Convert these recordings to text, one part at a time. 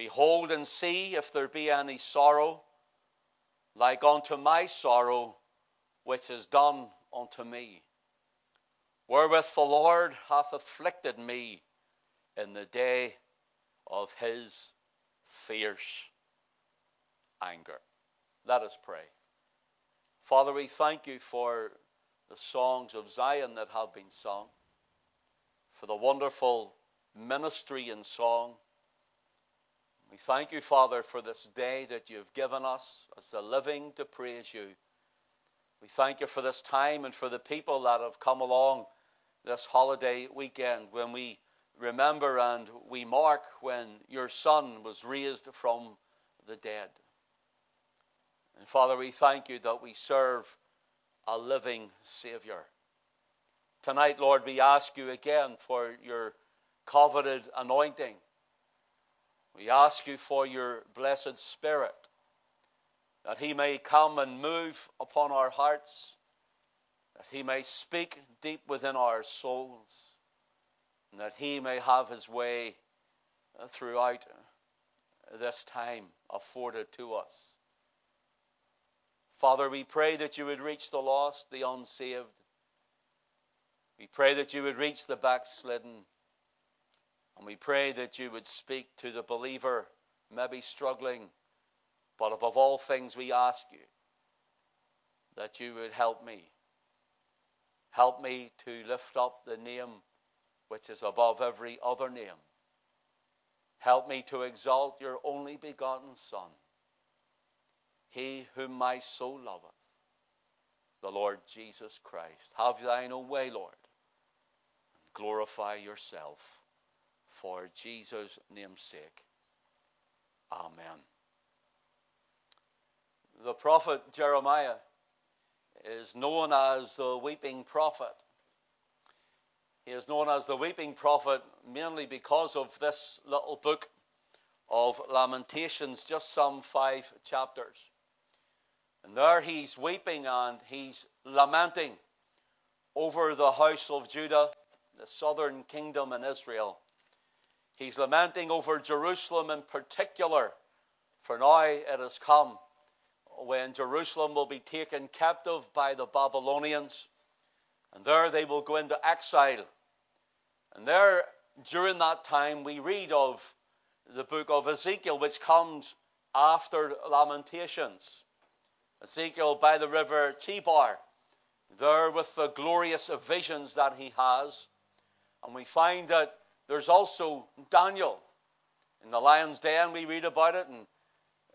Behold and see if there be any sorrow, like unto my sorrow, which is done unto me, wherewith the Lord hath afflicted me in the day of his fierce anger. Let us pray. Father, we thank you for the songs of Zion that have been sung, for the wonderful ministry in song. We thank you, Father, for this day that you've given us as the living to praise you. We thank you for this time and for the people that have come along this holiday weekend when we remember and we mark when your Son was raised from the dead. And Father, we thank you that we serve a living Savior. Tonight, Lord, we ask you again for your coveted anointing. We ask you for your blessed Spirit that he may come and move upon our hearts, that he may speak deep within our souls, and that he may have his way throughout this time afforded to us. Father, we pray that you would reach the lost, the unsaved. We pray that you would reach the backslidden. And we pray that you would speak to the believer, maybe struggling but above all things, we ask you that you would help me. Help me to lift up the name which is above every other name. Help me to exalt your only begotten Son, he whom my soul loveth, the Lord Jesus Christ. Have thine own way, Lord, and glorify yourself for Jesus' name's sake. Amen the prophet Jeremiah is known as the weeping prophet. He is known as the weeping prophet mainly because of this little book of Lamentations, just some five chapters. And there he's weeping and he's lamenting over the house of Judah, the southern kingdom in Israel. He's lamenting over Jerusalem in particular, for now it has come when Jerusalem will be taken captive by the Babylonians. And there they will go into exile. And there, during that time, we read of the book of Ezekiel, which comes after Lamentations. Ezekiel by the river Chebar, there with the glorious visions that he has. And we find that there's also Daniel. In the lion's den, we read about it, and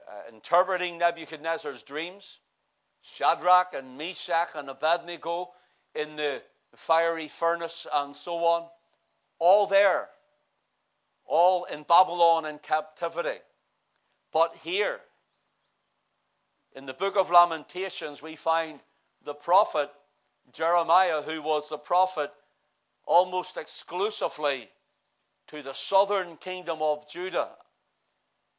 uh, interpreting Nebuchadnezzar's dreams, Shadrach and Meshach and Abednego in the fiery furnace and so on, all there, all in Babylon in captivity. But here, in the book of Lamentations, we find the prophet Jeremiah, who was the prophet almost exclusively to the southern kingdom of Judah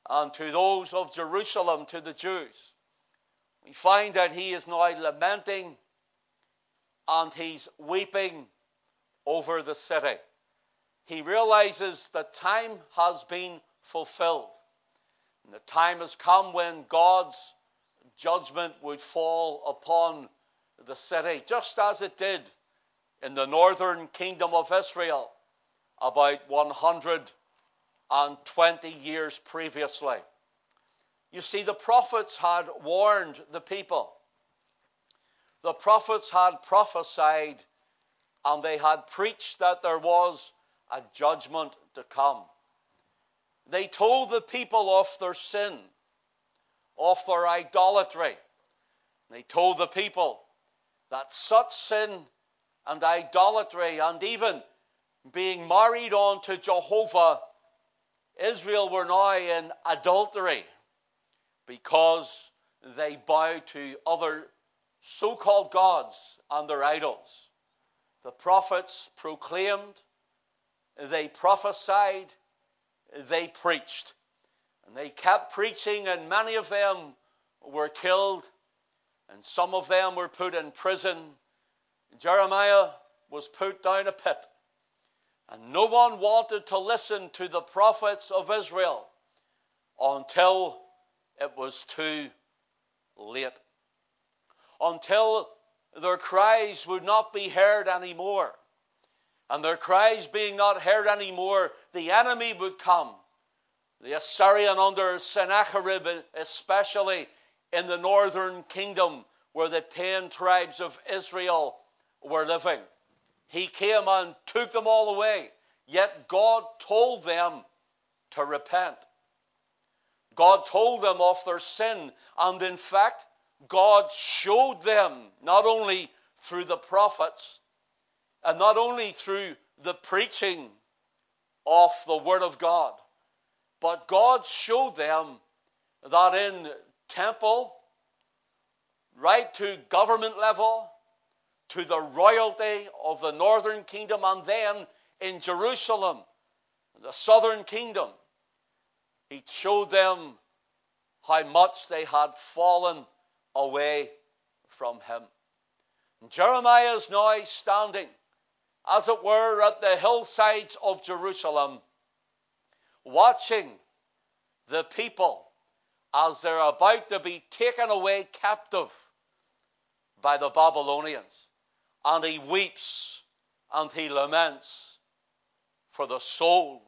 and to those of Jerusalem, to the Jews. We find that he is now lamenting and he's weeping over the city. He realizes the time has been fulfilled. And the time has come when God's judgment would fall upon the city, just as it did in the northern kingdom of Israel about 120 years previously. You see, the prophets had warned the people. The prophets had prophesied and they had preached that there was a judgment to come. They told the people of their sin, of their idolatry. They told the people that such sin and idolatry and even being married on to Jehovah Israel were now in adultery because they bowed to other so called gods and their idols. The prophets proclaimed, they prophesied, they preached. And they kept preaching, and many of them were killed, and some of them were put in prison. Jeremiah was put down a pit. And no one wanted to listen to the prophets of Israel until it was too late. Until their cries would not be heard anymore. And their cries being not heard anymore, the enemy would come. The Assyrian under Sennacherib, especially in the northern kingdom where the ten tribes of Israel were living. He came and took them all away. Yet God told them to repent. God told them of their sin. And in fact, God showed them, not only through the prophets, and not only through the preaching of the Word of God, but God showed them that in temple, right to government level, to the royalty of the northern kingdom, and then in Jerusalem, the southern kingdom. He showed them how much they had fallen away from him. And Jeremiah is now standing, as it were, at the hillsides of Jerusalem, watching the people as they're about to be taken away captive by the Babylonians. And he weeps and he laments for the souls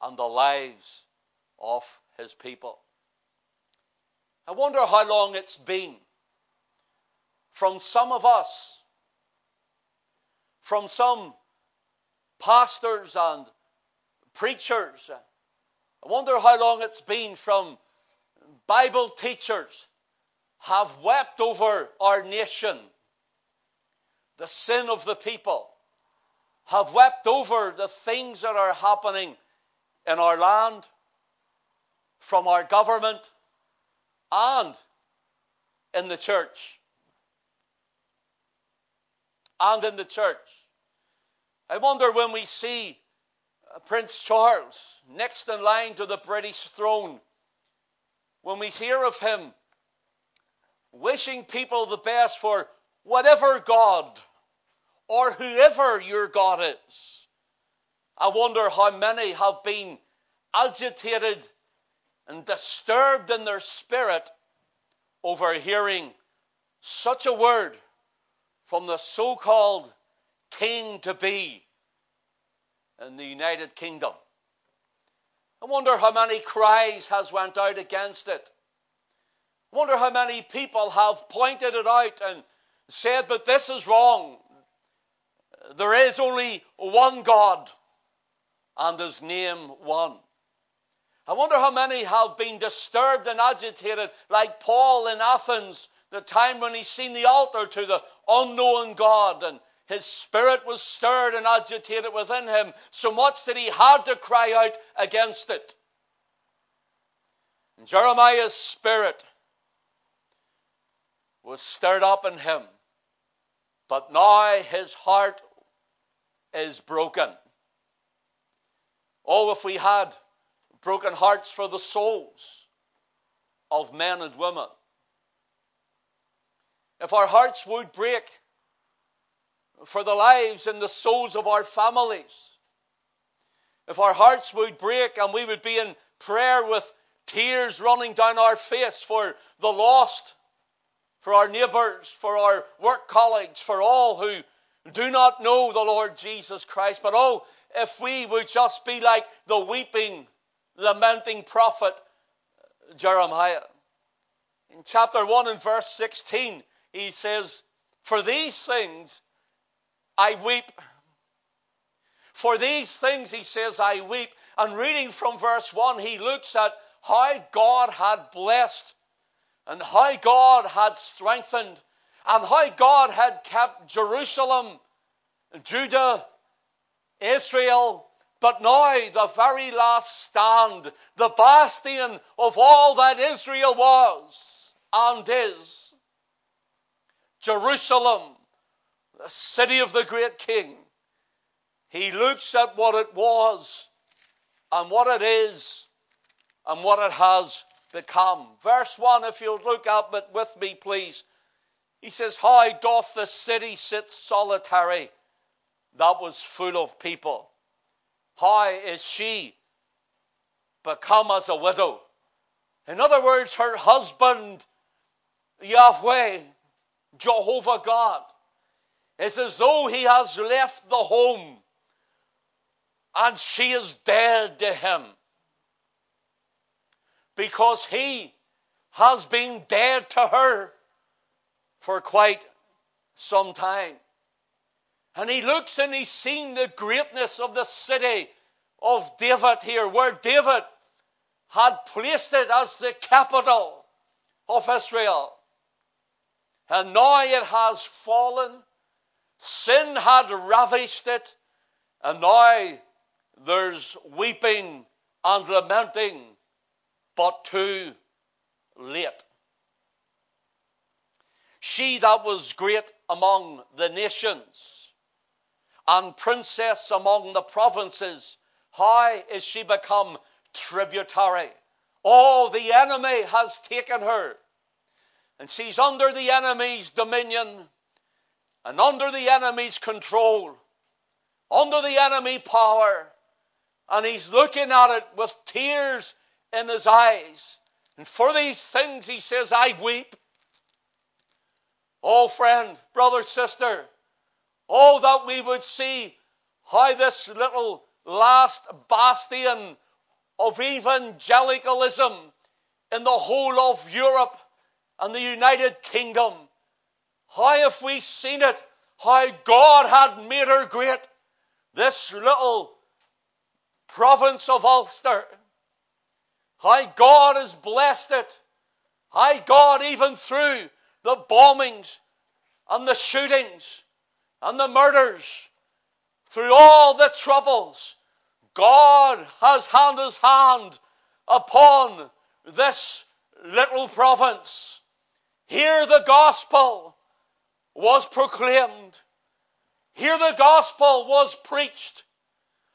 and the lives of his people. I wonder how long it's been from some of us, from some pastors and preachers. I wonder how long it's been from Bible teachers have wept over our nation, the sin of the people, have wept over the things that are happening in our land, from our government, and in the church. And in the church. I wonder when we see uh, Prince Charles next in line to the British throne, when we hear of him wishing people the best for whatever God or whoever your God is. I wonder how many have been agitated and disturbed in their spirit over hearing such a word from the so called king to be in the United Kingdom. I wonder how many cries has went out against it. I wonder how many people have pointed it out and said, but this is wrong. There is only one God and his name one. I wonder how many have been disturbed and agitated, like Paul in Athens, the time when he seen the altar to the unknown God, and his spirit was stirred and agitated within him, so much that he had to cry out against it. And Jeremiah's spirit was stirred up in him, but now his heart is broken. Oh, if we had broken hearts for the souls of men and women. If our hearts would break for the lives and the souls of our families. If our hearts would break and we would be in prayer with tears running down our face for the lost, for our neighbors, for our work colleagues, for all who do not know the Lord Jesus Christ. But oh, if we would just be like the weeping lamenting prophet uh, Jeremiah. In chapter 1 and verse 16, he says, For these things I weep. For these things, he says, I weep. And reading from verse 1, he looks at how God had blessed and how God had strengthened and how God had kept Jerusalem, Judah, Israel, but now, the very last stand, the bastion of all that Israel was and is, Jerusalem, the city of the great king, he looks at what it was and what it is and what it has become. Verse 1, if you'll look up it with me, please. He says, How doth the city sit solitary that was full of people? How is she become as a widow? In other words, her husband, Yahweh, Jehovah God, is as though he has left the home and she is dead to him because he has been dead to her for quite some time. And he looks and he's seen the greatness of the city of David here, where David had placed it as the capital of Israel. And now it has fallen. Sin had ravished it. And now there's weeping and lamenting, but too late. She that was great among the nations and princess among the provinces, how is she become tributary? Oh, the enemy has taken her. And she's under the enemy's dominion and under the enemy's control, under the enemy power. And he's looking at it with tears in his eyes. And for these things, he says, I weep. Oh, friend, brother, sister, oh, that we would see how this little last bastion of evangelicalism in the whole of Europe and the United Kingdom, how have we seen it? How God had made her great. This little province of Ulster. How God has blessed it. How God, even through the bombings and the shootings and the murders, through all the troubles, God has had his hand upon this little province. Here the gospel was proclaimed. Here the gospel was preached.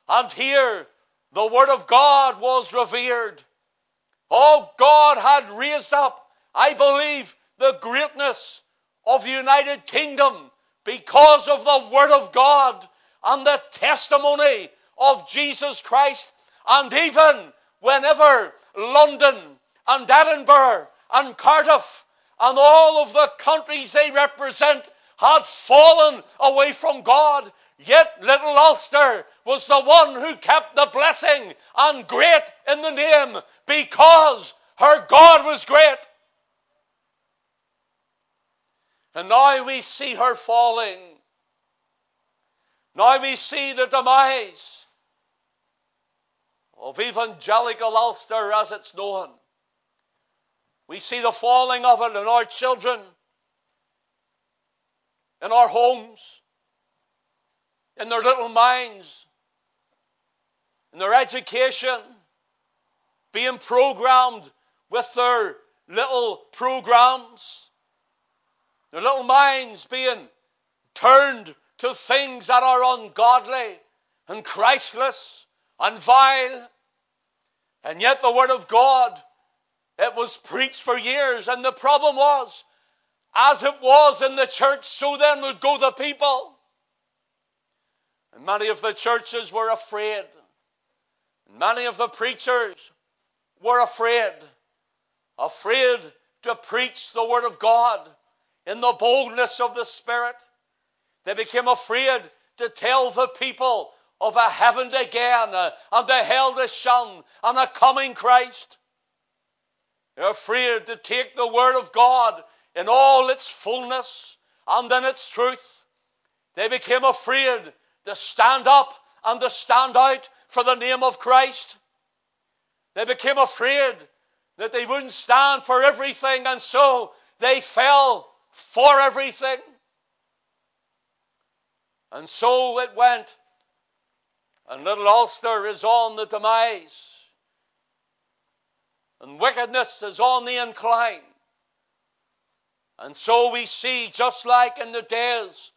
And here the word of God was revered. Oh, God had raised up, I believe, the greatness of the United Kingdom because of the Word of God and the testimony of Jesus Christ. And even whenever London and Edinburgh and Cardiff and all of the countries they represent had fallen away from God, yet little Ulster was the one who kept the blessing and great in the name because her God was great. And now we see her falling. Now we see the demise of evangelical Ulster as it's known. We see the falling of it in our children, in our homes, in their little minds, in their education, being programmed with their little programs their little minds being turned to things that are ungodly and Christless and vile. And yet the Word of God, it was preached for years. And the problem was, as it was in the church, so then would go the people. And many of the churches were afraid. And many of the preachers were afraid. Afraid to preach the Word of God in the boldness of the Spirit. They became afraid to tell the people of a heaven again and a hell to shun and a coming Christ. They're afraid to take the Word of God in all its fullness and in its truth. They became afraid to stand up and to stand out for the name of Christ. They became afraid that they wouldn't stand for everything and so they fell for everything. And so it went. And little Ulster is on the demise. And wickedness is on the incline. And so we see, just like in the days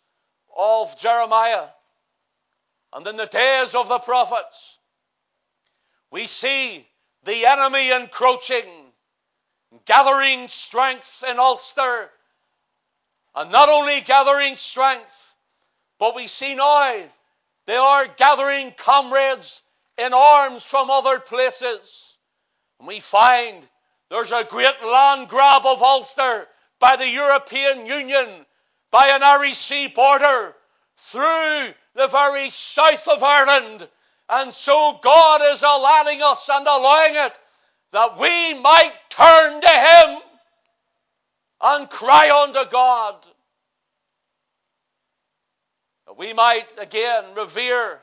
of Jeremiah and in the days of the prophets, we see the enemy encroaching, gathering strength in Ulster and not only gathering strength, but we see now they are gathering comrades in arms from other places. And we find There's a great land grab of Ulster by the European Union, by an Irish Sea border, through the very south of Ireland. And so God is allowing us and allowing it that we might turn to Him and cry unto God. That we might again revere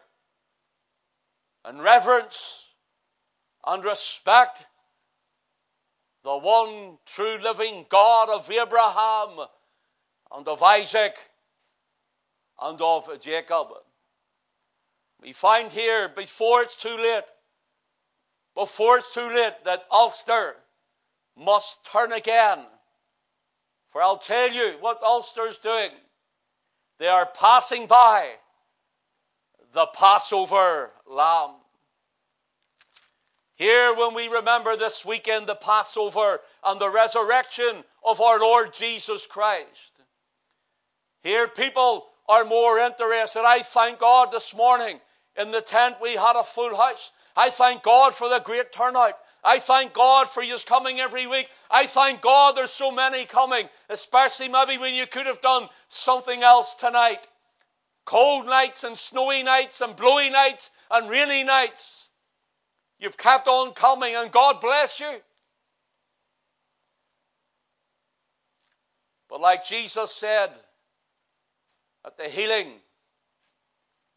and reverence and respect the one true living God of Abraham and of Isaac and of Jacob. We find here, before it's too late, before it's too late, that Ulster must turn again. For I'll tell you what Ulster's doing. They are passing by the Passover lamb. Here, when we remember this weekend the Passover and the resurrection of our Lord Jesus Christ, here people are more interested. I thank God this morning in the tent we had a full house. I thank God for the great turnout. I thank God for you coming every week. I thank God there's so many coming, especially maybe when you could have done something else tonight. Cold nights and snowy nights and blowy nights and rainy nights. You've kept on coming, and God bless you. But like Jesus said at the healing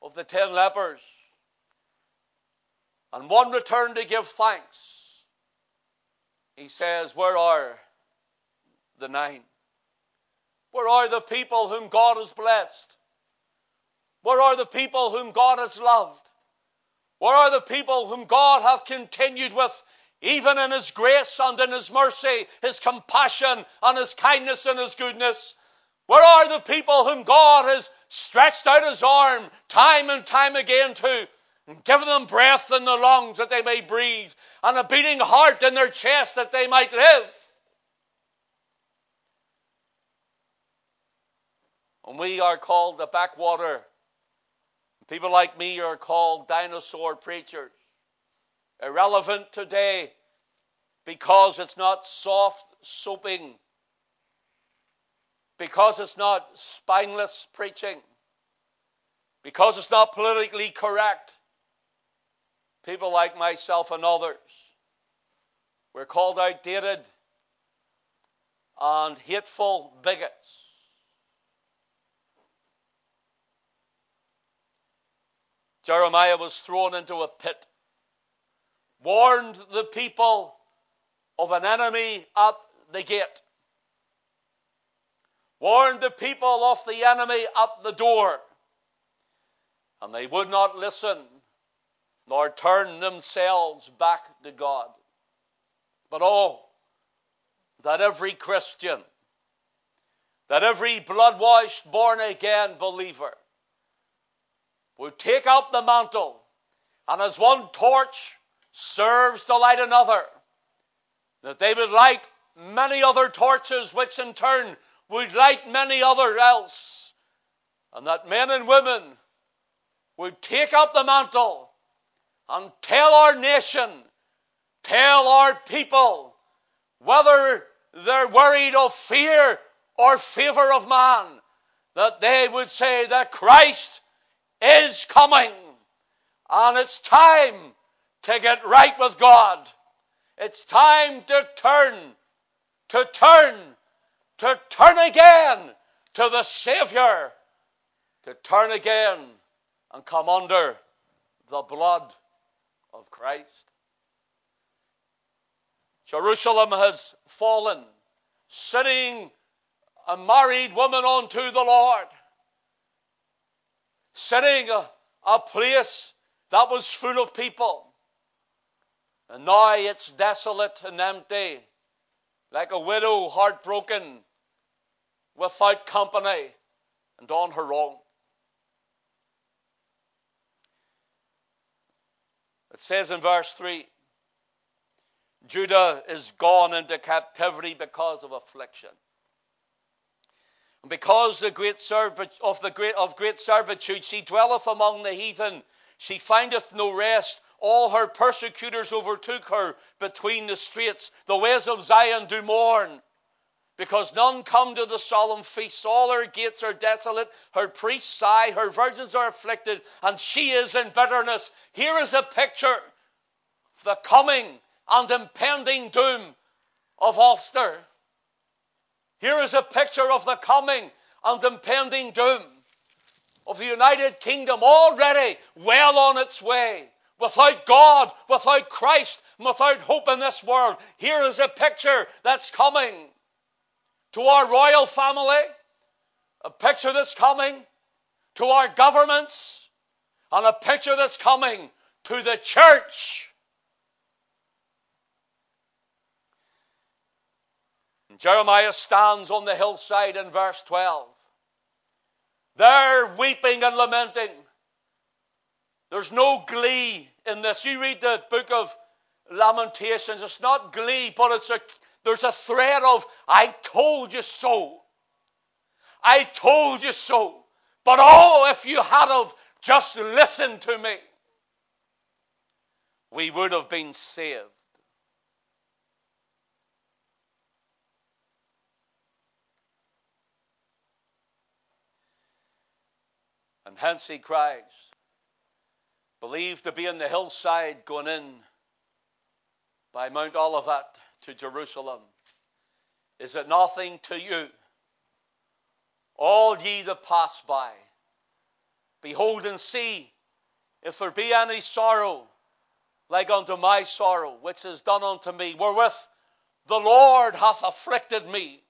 of the ten lepers, and one returned to give thanks, he says, Where are the nine? Where are the people whom God has blessed? Where are the people whom God has loved? Where are the people whom God hath continued with, even in His grace and in His mercy, His compassion and His kindness and His goodness? Where are the people whom God has stretched out His arm time and time again to and given them breath in the lungs that they may breathe and a beating heart in their chest that they might live? And we are called the backwater People like me are called dinosaur preachers. Irrelevant today because it's not soft soaping, because it's not spineless preaching, because it's not politically correct. People like myself and others, we're called outdated and hateful bigots. Jeremiah was thrown into a pit, warned the people of an enemy at the gate, warned the people of the enemy at the door, and they would not listen nor turn themselves back to God. But oh, that every Christian, that every blood washed, born again believer would take up the mantle, and as one torch serves to light another, that they would light many other torches, which in turn would light many other else, and that men and women would take up the mantle and tell our nation, tell our people, whether they're worried of fear or favor of man, that they would say that Christ is coming. And it's time to get right with God. It's time to turn, to turn, to turn again to the Savior, to turn again and come under the blood of Christ. Jerusalem has fallen, sitting a married woman unto the Lord sitting a, a place that was full of people. And now it's desolate and empty, like a widow heartbroken, without company, and on her own. It says in verse 3 Judah is gone into captivity because of affliction. And because the great of the great of great servitude she dwelleth among the heathen, she findeth no rest. all her persecutors overtook her between the straits. The ways of Zion do mourn, because none come to the solemn feasts. All her gates are desolate, her priests sigh, her virgins are afflicted, and she is in bitterness. Here is a picture of the coming and impending doom of Ulster. Here is a picture of the coming and impending doom of the United Kingdom already well on its way. Without God, without Christ, without hope in this world. Here is a picture that's coming to our royal family, a picture that's coming to our governments, and a picture that's coming to the church. Jeremiah stands on the hillside in verse 12. They're weeping and lamenting. There's no glee in this. You read the book of Lamentations, it's not glee, but it's a, there's a thread of, I told you so. I told you so. But oh, if you had of just listened to me, we would have been saved. And hence he cries, believed to be in the hillside going in by Mount Olivet to Jerusalem. Is it nothing to you? All ye that pass by, behold and see if there be any sorrow like unto my sorrow, which is done unto me, wherewith the Lord hath afflicted me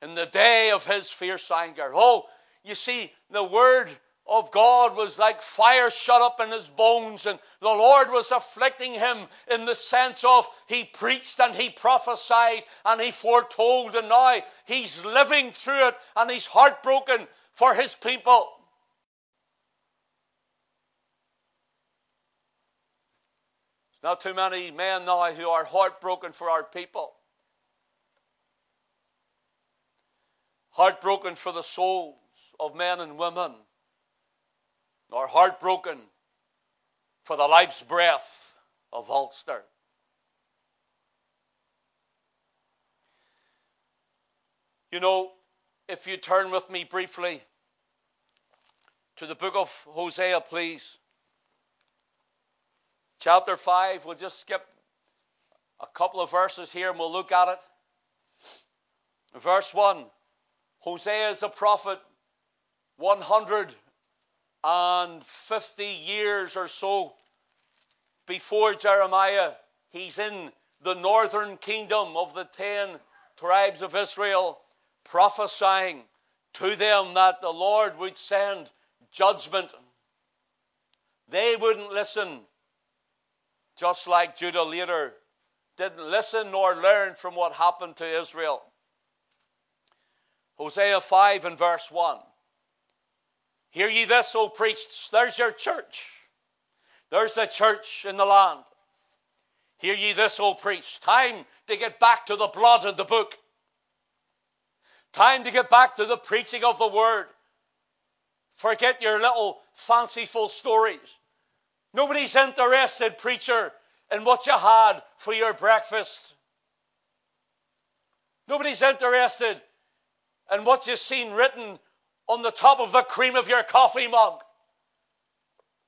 in the day of his fierce anger. Oh, you see, the word of God was like fire shut up in his bones, and the Lord was afflicting him in the sense of he preached and he prophesied and he foretold, and now he's living through it and he's heartbroken for his people. There's not too many men now who are heartbroken for our people. Heartbroken for the souls of men and women nor heartbroken for the life's breath of Ulster. You know, if you turn with me briefly to the book of Hosea, please. Chapter 5, we'll just skip a couple of verses here and we'll look at it. Verse 1 Hosea is a prophet 100 and 50 years or so before Jeremiah, he's in the northern kingdom of the ten tribes of Israel, prophesying to them that the Lord would send judgment. They wouldn't listen, just like Judah later didn't listen nor learn from what happened to Israel. Hosea 5 and verse 1. Hear ye this, O priests. There's your church. There's the church in the land. Hear ye this, O priests. Time to get back to the blood of the book. Time to get back to the preaching of the word. Forget your little fanciful stories. Nobody's interested, preacher, in what you had for your breakfast. Nobody's interested in what you've seen written on the top of the cream of your coffee mug.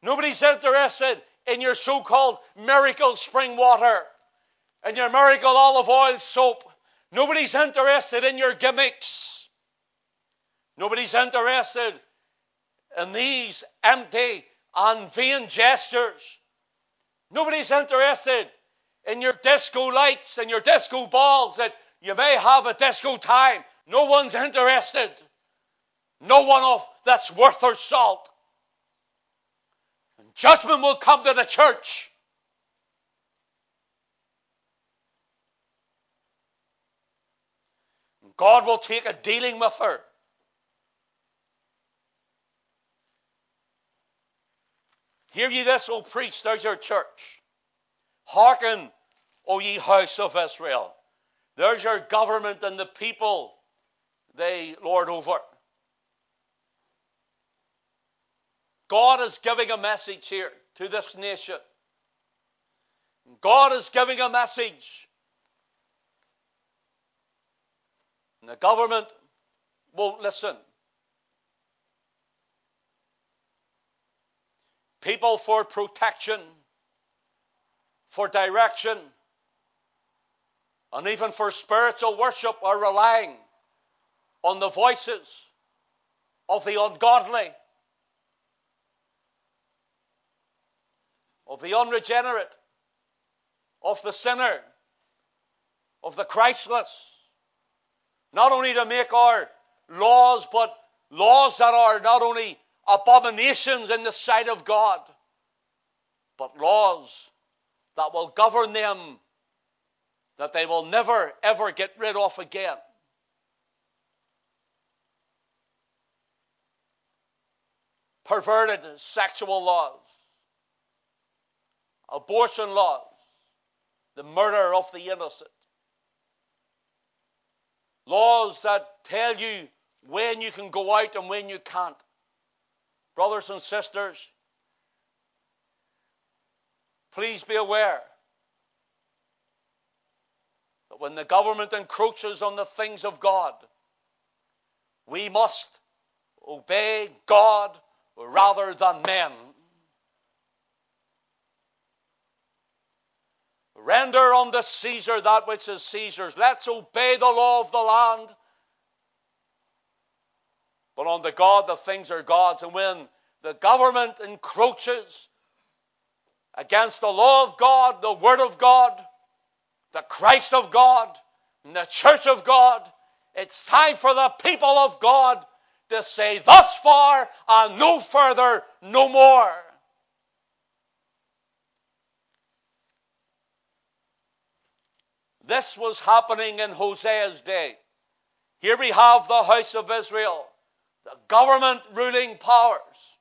Nobody's interested in your so called miracle spring water and your miracle olive oil soap. Nobody's interested in your gimmicks. Nobody's interested in these empty and vain gestures. Nobody's interested in your disco lights and your disco balls that you may have a disco time. No one's interested. No one of that's worth her salt. And judgment will come to the church. God will take a dealing with her. Hear ye this, O priests, there's your church. Hearken, O ye house of Israel. There's your government and the people they lord over. God is giving a message here to this nation. God is giving a message. And the government won't listen. People for protection, for direction, and even for spiritual worship are relying on the voices of the ungodly, of the unregenerate, of the sinner, of the Christless. Not only to make our laws, but laws that are not only abominations in the sight of God, but laws that will govern them that they will never ever get rid of again. Perverted sexual laws, abortion laws, the murder of the innocent, laws that tell you when you can go out and when you can't. Brothers and sisters, please be aware that when the government encroaches on the things of God, we must obey God rather than men. Render unto Caesar that which is Caesar's. Let's obey the law of the land but unto God the things are God's. And when the government encroaches against the law of God, the Word of God, the Christ of God, and the church of God, it's time for the people of God to say, thus far and no further, no more. This was happening in Hosea's day. Here we have the house of Israel the government ruling powers.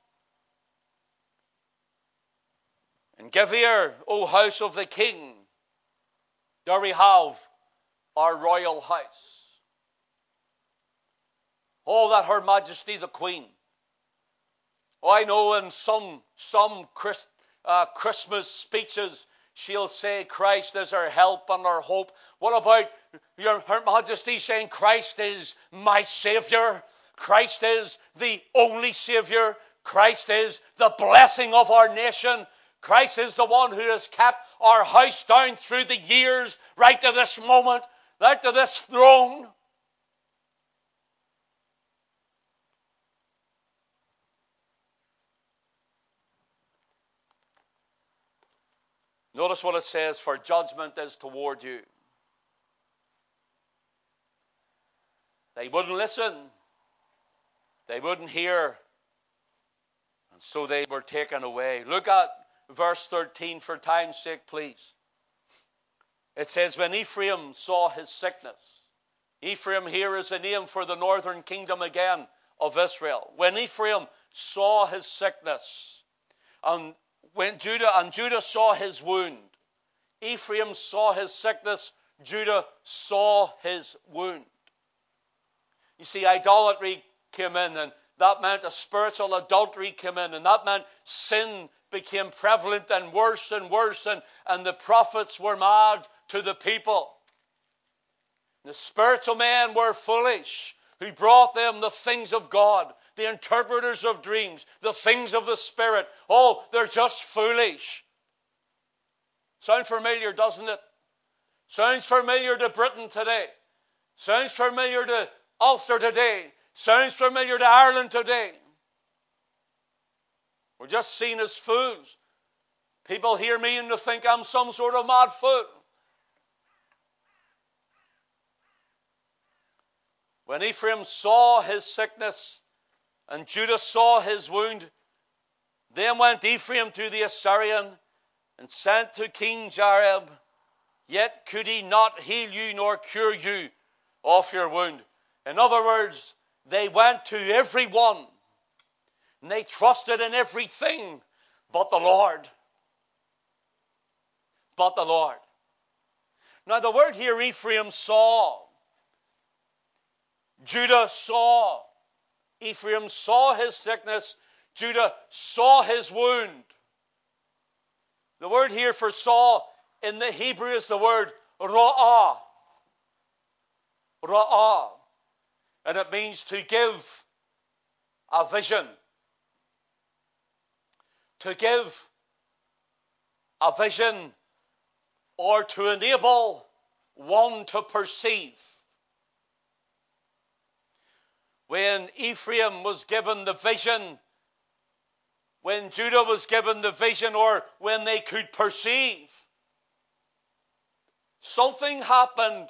And give ear, O house of the king. There we have our royal house. Oh, that Her Majesty the Queen. Oh, I know in some some Christ, uh, Christmas speeches she'll say Christ is our help and our hope. What about your Her Majesty saying Christ is my Savior? Christ is the only Savior. Christ is the blessing of our nation. Christ is the one who has kept our house down through the years, right to this moment, right to this throne. Notice what it says for judgment is toward you. They wouldn't listen. They wouldn't hear, and so they were taken away. Look at verse 13 for time's sake, please. It says, When Ephraim saw his sickness, Ephraim here is a name for the northern kingdom again of Israel. When Ephraim saw his sickness, and when Judah and Judah saw his wound, Ephraim saw his sickness, Judah saw his wound. You see, idolatry came in, and that meant a spiritual adultery came in, and that meant sin became prevalent and worse and worse, and, and the prophets were mad to the people. The spiritual men were foolish, who brought them the things of God, the interpreters of dreams, the things of the Spirit. Oh, they're just foolish. Sound familiar, doesn't it? Sounds familiar to Britain today. Sounds familiar to Ulster today. Sounds familiar to Ireland today. We're just seen as fools. People hear me and they think I'm some sort of mad fool. When Ephraim saw his sickness and Judah saw his wound, then went Ephraim to the Assyrian and sent to King Jareb, yet could he not heal you nor cure you of your wound. In other words, they went to everyone and they trusted in everything but the Lord. But the Lord. Now, the word here, Ephraim saw. Judah saw. Ephraim saw his sickness. Judah saw his wound. The word here for saw in the Hebrew is the word ra'ah. Ra'ah. And it means to give a vision. To give a vision or to enable one to perceive. When Ephraim was given the vision, when Judah was given the vision, or when they could perceive, something happened.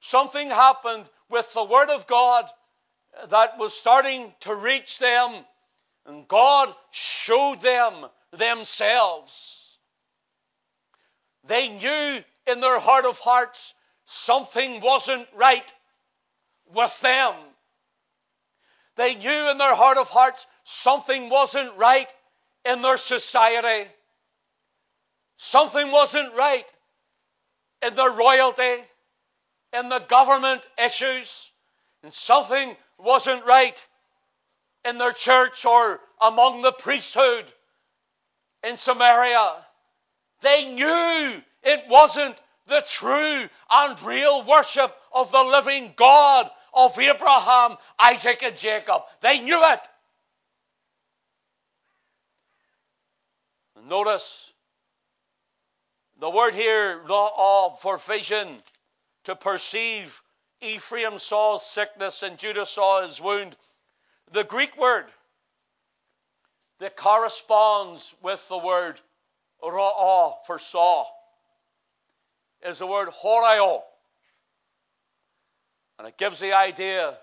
Something happened with the Word of God that was starting to reach them, and God showed them themselves. They knew in their heart of hearts something wasn't right with them. They knew in their heart of hearts something wasn't right in their society. Something wasn't right in their royalty, in the government issues, and something wasn't right in their church or among the priesthood in Samaria. They knew it wasn't the true and real worship of the living God of Abraham, Isaac, and Jacob. They knew it. Notice the word here, ra'ah for vision, to perceive. Ephraim saw sickness and Judah saw his wound. The Greek word that corresponds with the word ra'ah for saw is the word horio. And it gives the idea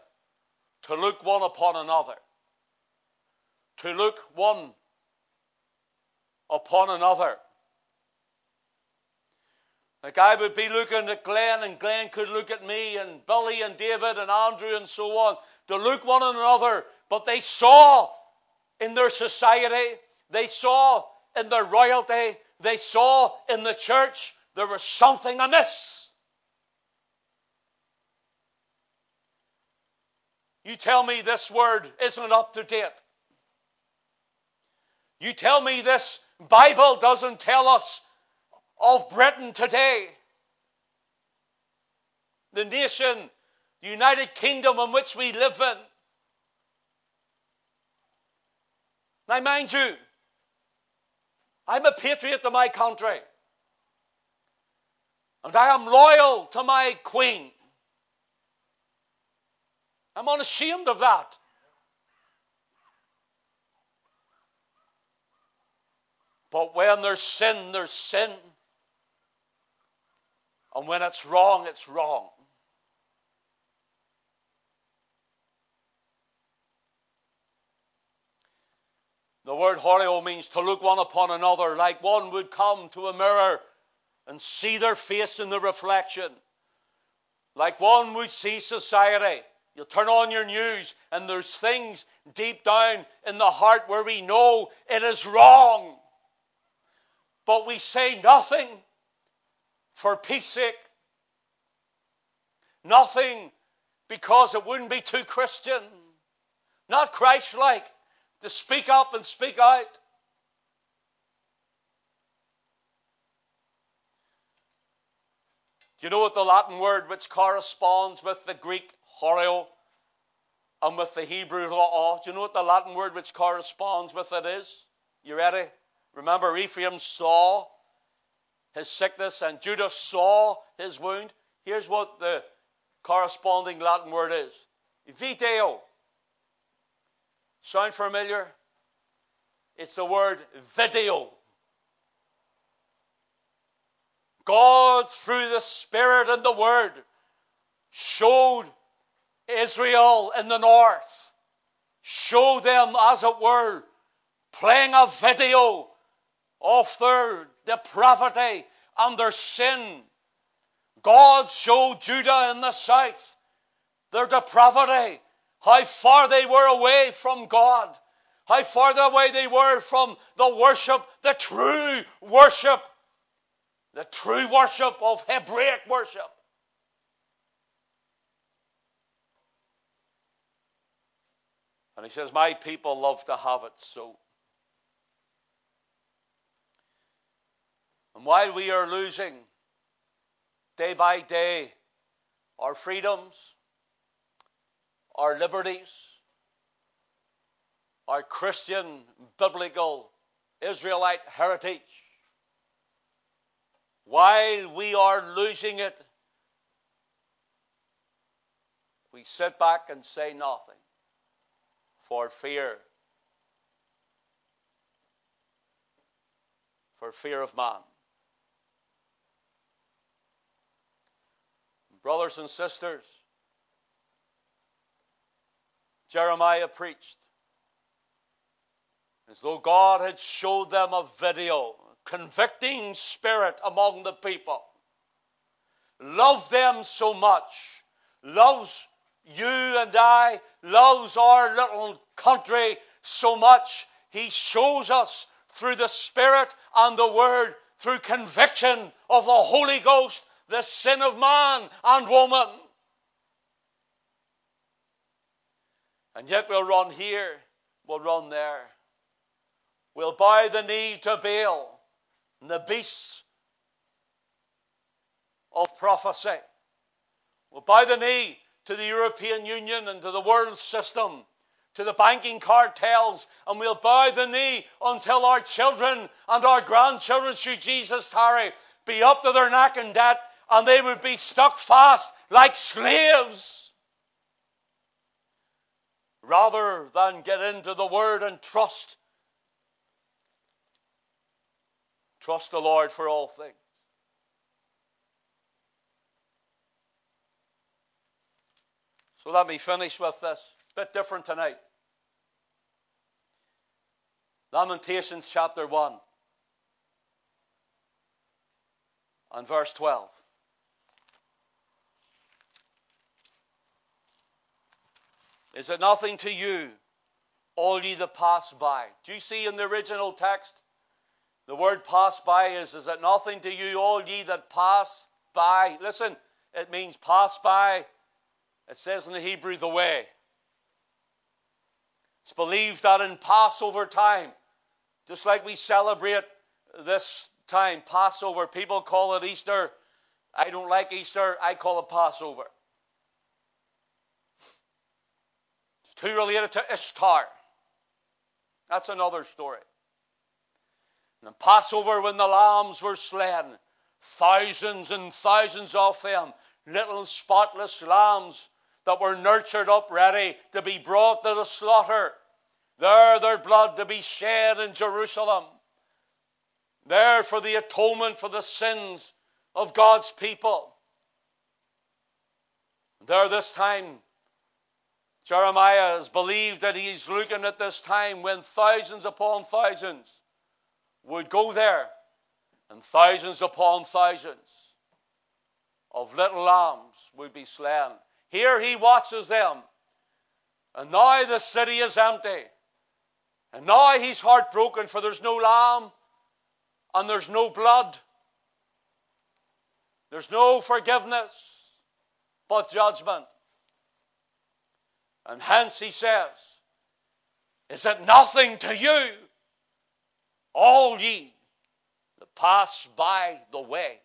to look one upon another. To look one upon another. Like I would be looking at Glenn, and Glenn could look at me, and Billy, and David, and Andrew, and so on, to look one another. But they saw in their society, they saw in their royalty, they saw in the church there was something amiss. You tell me this word isn't up to date. You tell me this Bible doesn't tell us of Britain today. The nation, the United Kingdom in which we live in. Now, mind you, I'm a patriot to my country. And I am loyal to my queen. I'm unashamed of that. But when there's sin, there's sin. And when it's wrong, it's wrong. The word horio means to look one upon another like one would come to a mirror and see their face in the reflection. Like one would see society. You turn on your news and there's things deep down in the heart where we know it is wrong. But we say nothing for peace sake. Nothing because it wouldn't be too Christian. Not Christ like to speak up and speak out. Do you know what the Latin word which corresponds with the Greek horio and with the Hebrew ra'ah? Do you know what the Latin word which corresponds with it is? You ready? Remember, Ephraim saw his sickness and Judah saw his wound. Here's what the corresponding Latin word is video. Sound familiar? It's the word video. God, through the Spirit and the Word, showed Israel in the north, Show them, as it were, playing a video of their depravity and their sin. God showed Judah in the south their depravity how far they were away from God, how far away they were from the worship, the true worship, the true worship of Hebraic worship. And he says, My people love to have it so. And while we are losing day by day our freedoms, our liberties, our Christian, biblical, Israelite heritage, while we are losing it, we sit back and say nothing for fear. For fear of man. Brothers and sisters, Jeremiah preached as though God had showed them a video, convicting spirit among the people. Love them so much, loves you and I, loves our little country so much, He shows us through the Spirit and the Word, through conviction of the Holy Ghost, the sin of man and woman. And yet we'll run here, we'll run there. We'll bow the knee to Baal and the beasts of prophecy. We'll bow the knee to the European Union and to the world system, to the banking cartels, and we'll bow the knee until our children and our grandchildren, should Jesus tarry, be up to their neck in debt, and they would be stuck fast like slaves. Rather than get into the Word and trust, trust the Lord for all things. So let me finish with this. A bit different tonight. Lamentations chapter 1 and verse 12. Is it nothing to you, all ye that pass by? Do you see in the original text? The word pass by is, is it nothing to you, all ye that pass by? Listen, it means pass by it says in the Hebrew, the way. It's believed that in Passover time, just like we celebrate this time, Passover, people call it Easter. I don't like Easter, I call it Passover. It's too related to Ishtar. That's another story. And Passover, when the lambs were slain, thousands and thousands of them, little spotless lambs, that were nurtured up ready to be brought to the slaughter. There, their blood to be shed in Jerusalem. There for the atonement for the sins of God's people. There, this time, Jeremiah has believed that he's looking at this time when thousands upon thousands would go there, and thousands upon thousands of little lambs would be slain. Here he watches them. And now the city is empty. And now he's heartbroken for there's no lamb and there's no blood. There's no forgiveness but judgment. And hence he says, Is it nothing to you, all ye that pass by the way?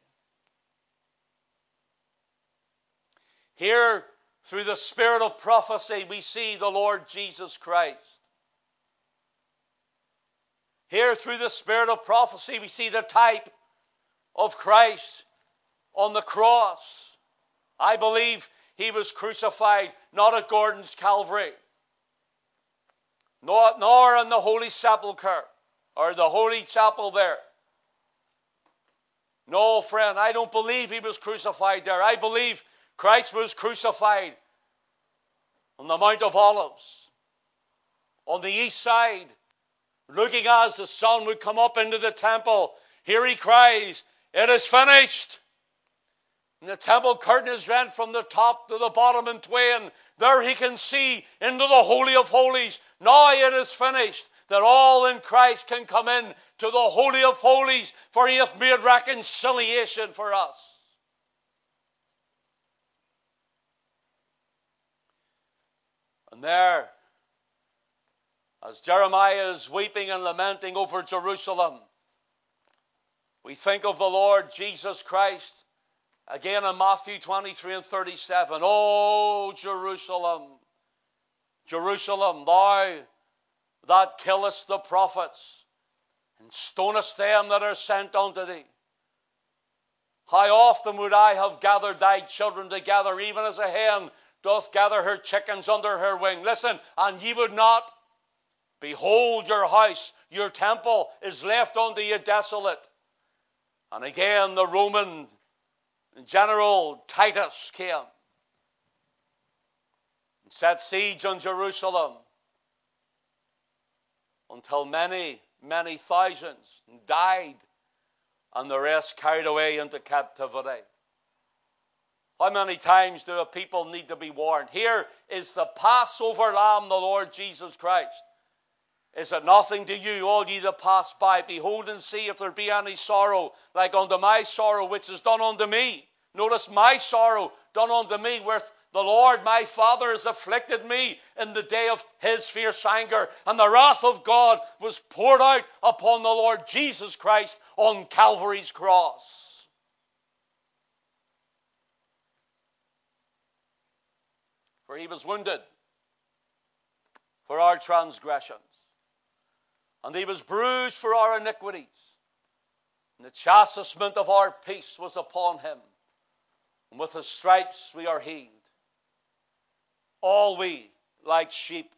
Here through the spirit of prophecy, we see the Lord Jesus Christ. Here, through the spirit of prophecy, we see the type of Christ on the cross. I believe he was crucified not at Gordon's Calvary, nor, nor in the Holy Sepulchre or the Holy Chapel there. No, friend, I don't believe he was crucified there. I believe Christ was crucified on the Mount of Olives, on the east side, looking as the sun would come up into the temple. Here he cries, It is finished. And the temple curtain is rent from the top to the bottom in twain. There he can see into the Holy of Holies. Now it is finished. That all in Christ can come in to the Holy of Holies, for he hath made reconciliation for us. And there, as Jeremiah is weeping and lamenting over Jerusalem, We think of the Lord Jesus Christ again in Matthew 23 and 37. Oh, Jerusalem, Jerusalem, thou that killest the prophets and stonest them that are sent unto thee. How often would I have gathered thy children together, even as a hen doth gather her chickens under her wing? Listen, and ye would not. Behold, your house, your temple is left unto you desolate. And again, the Roman general Titus came and set siege on Jerusalem until many, many thousands died and the rest carried away into captivity. How many times do a people need to be warned? Here is the Passover Lamb, the Lord Jesus Christ. Is it nothing to you, all ye that pass by? Behold and see if there be any sorrow, like unto my sorrow which is done unto me. Notice my sorrow done unto me, where the Lord my Father has afflicted me in the day of his fierce anger, and the wrath of God was poured out upon the Lord Jesus Christ on Calvary's cross. For he was wounded for our transgressions, and he was bruised for our iniquities, and the chastisement of our peace was upon him, and with his stripes we are healed. All we, like sheep,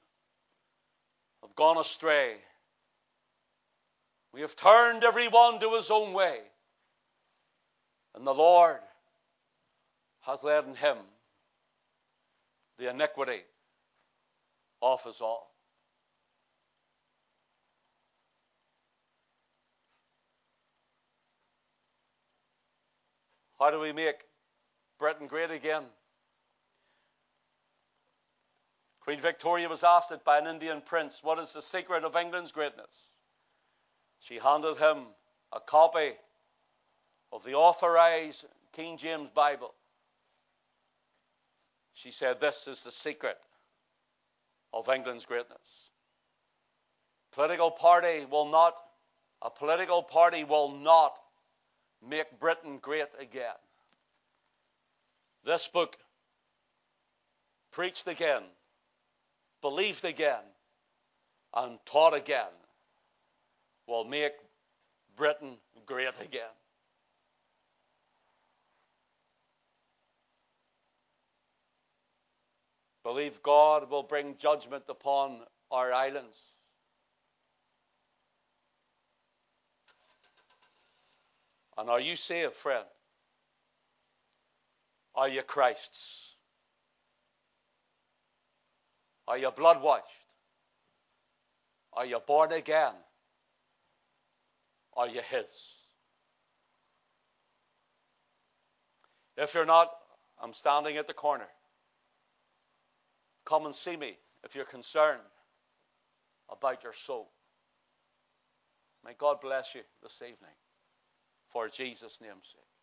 have gone astray. We have turned every one to his own way. And the Lord hath in him the iniquity of us all. How do we make Britain great again? Queen Victoria was asked by an Indian prince, What is the secret of England's greatness? She handed him a copy of the authorized King James Bible. She said, This is the secret of England's greatness. Political party will not, a political party will not make Britain great again. This book, preached again, believed again and taught again will make Britain great again. Believe God will bring judgment upon our islands. And are you saved, friend? Are you Christ's? Are you blood washed? Are you born again? Are you His? If you're not, I'm standing at the corner. Come and see me if you're concerned about your soul. May God bless you this evening for Jesus' name's sake.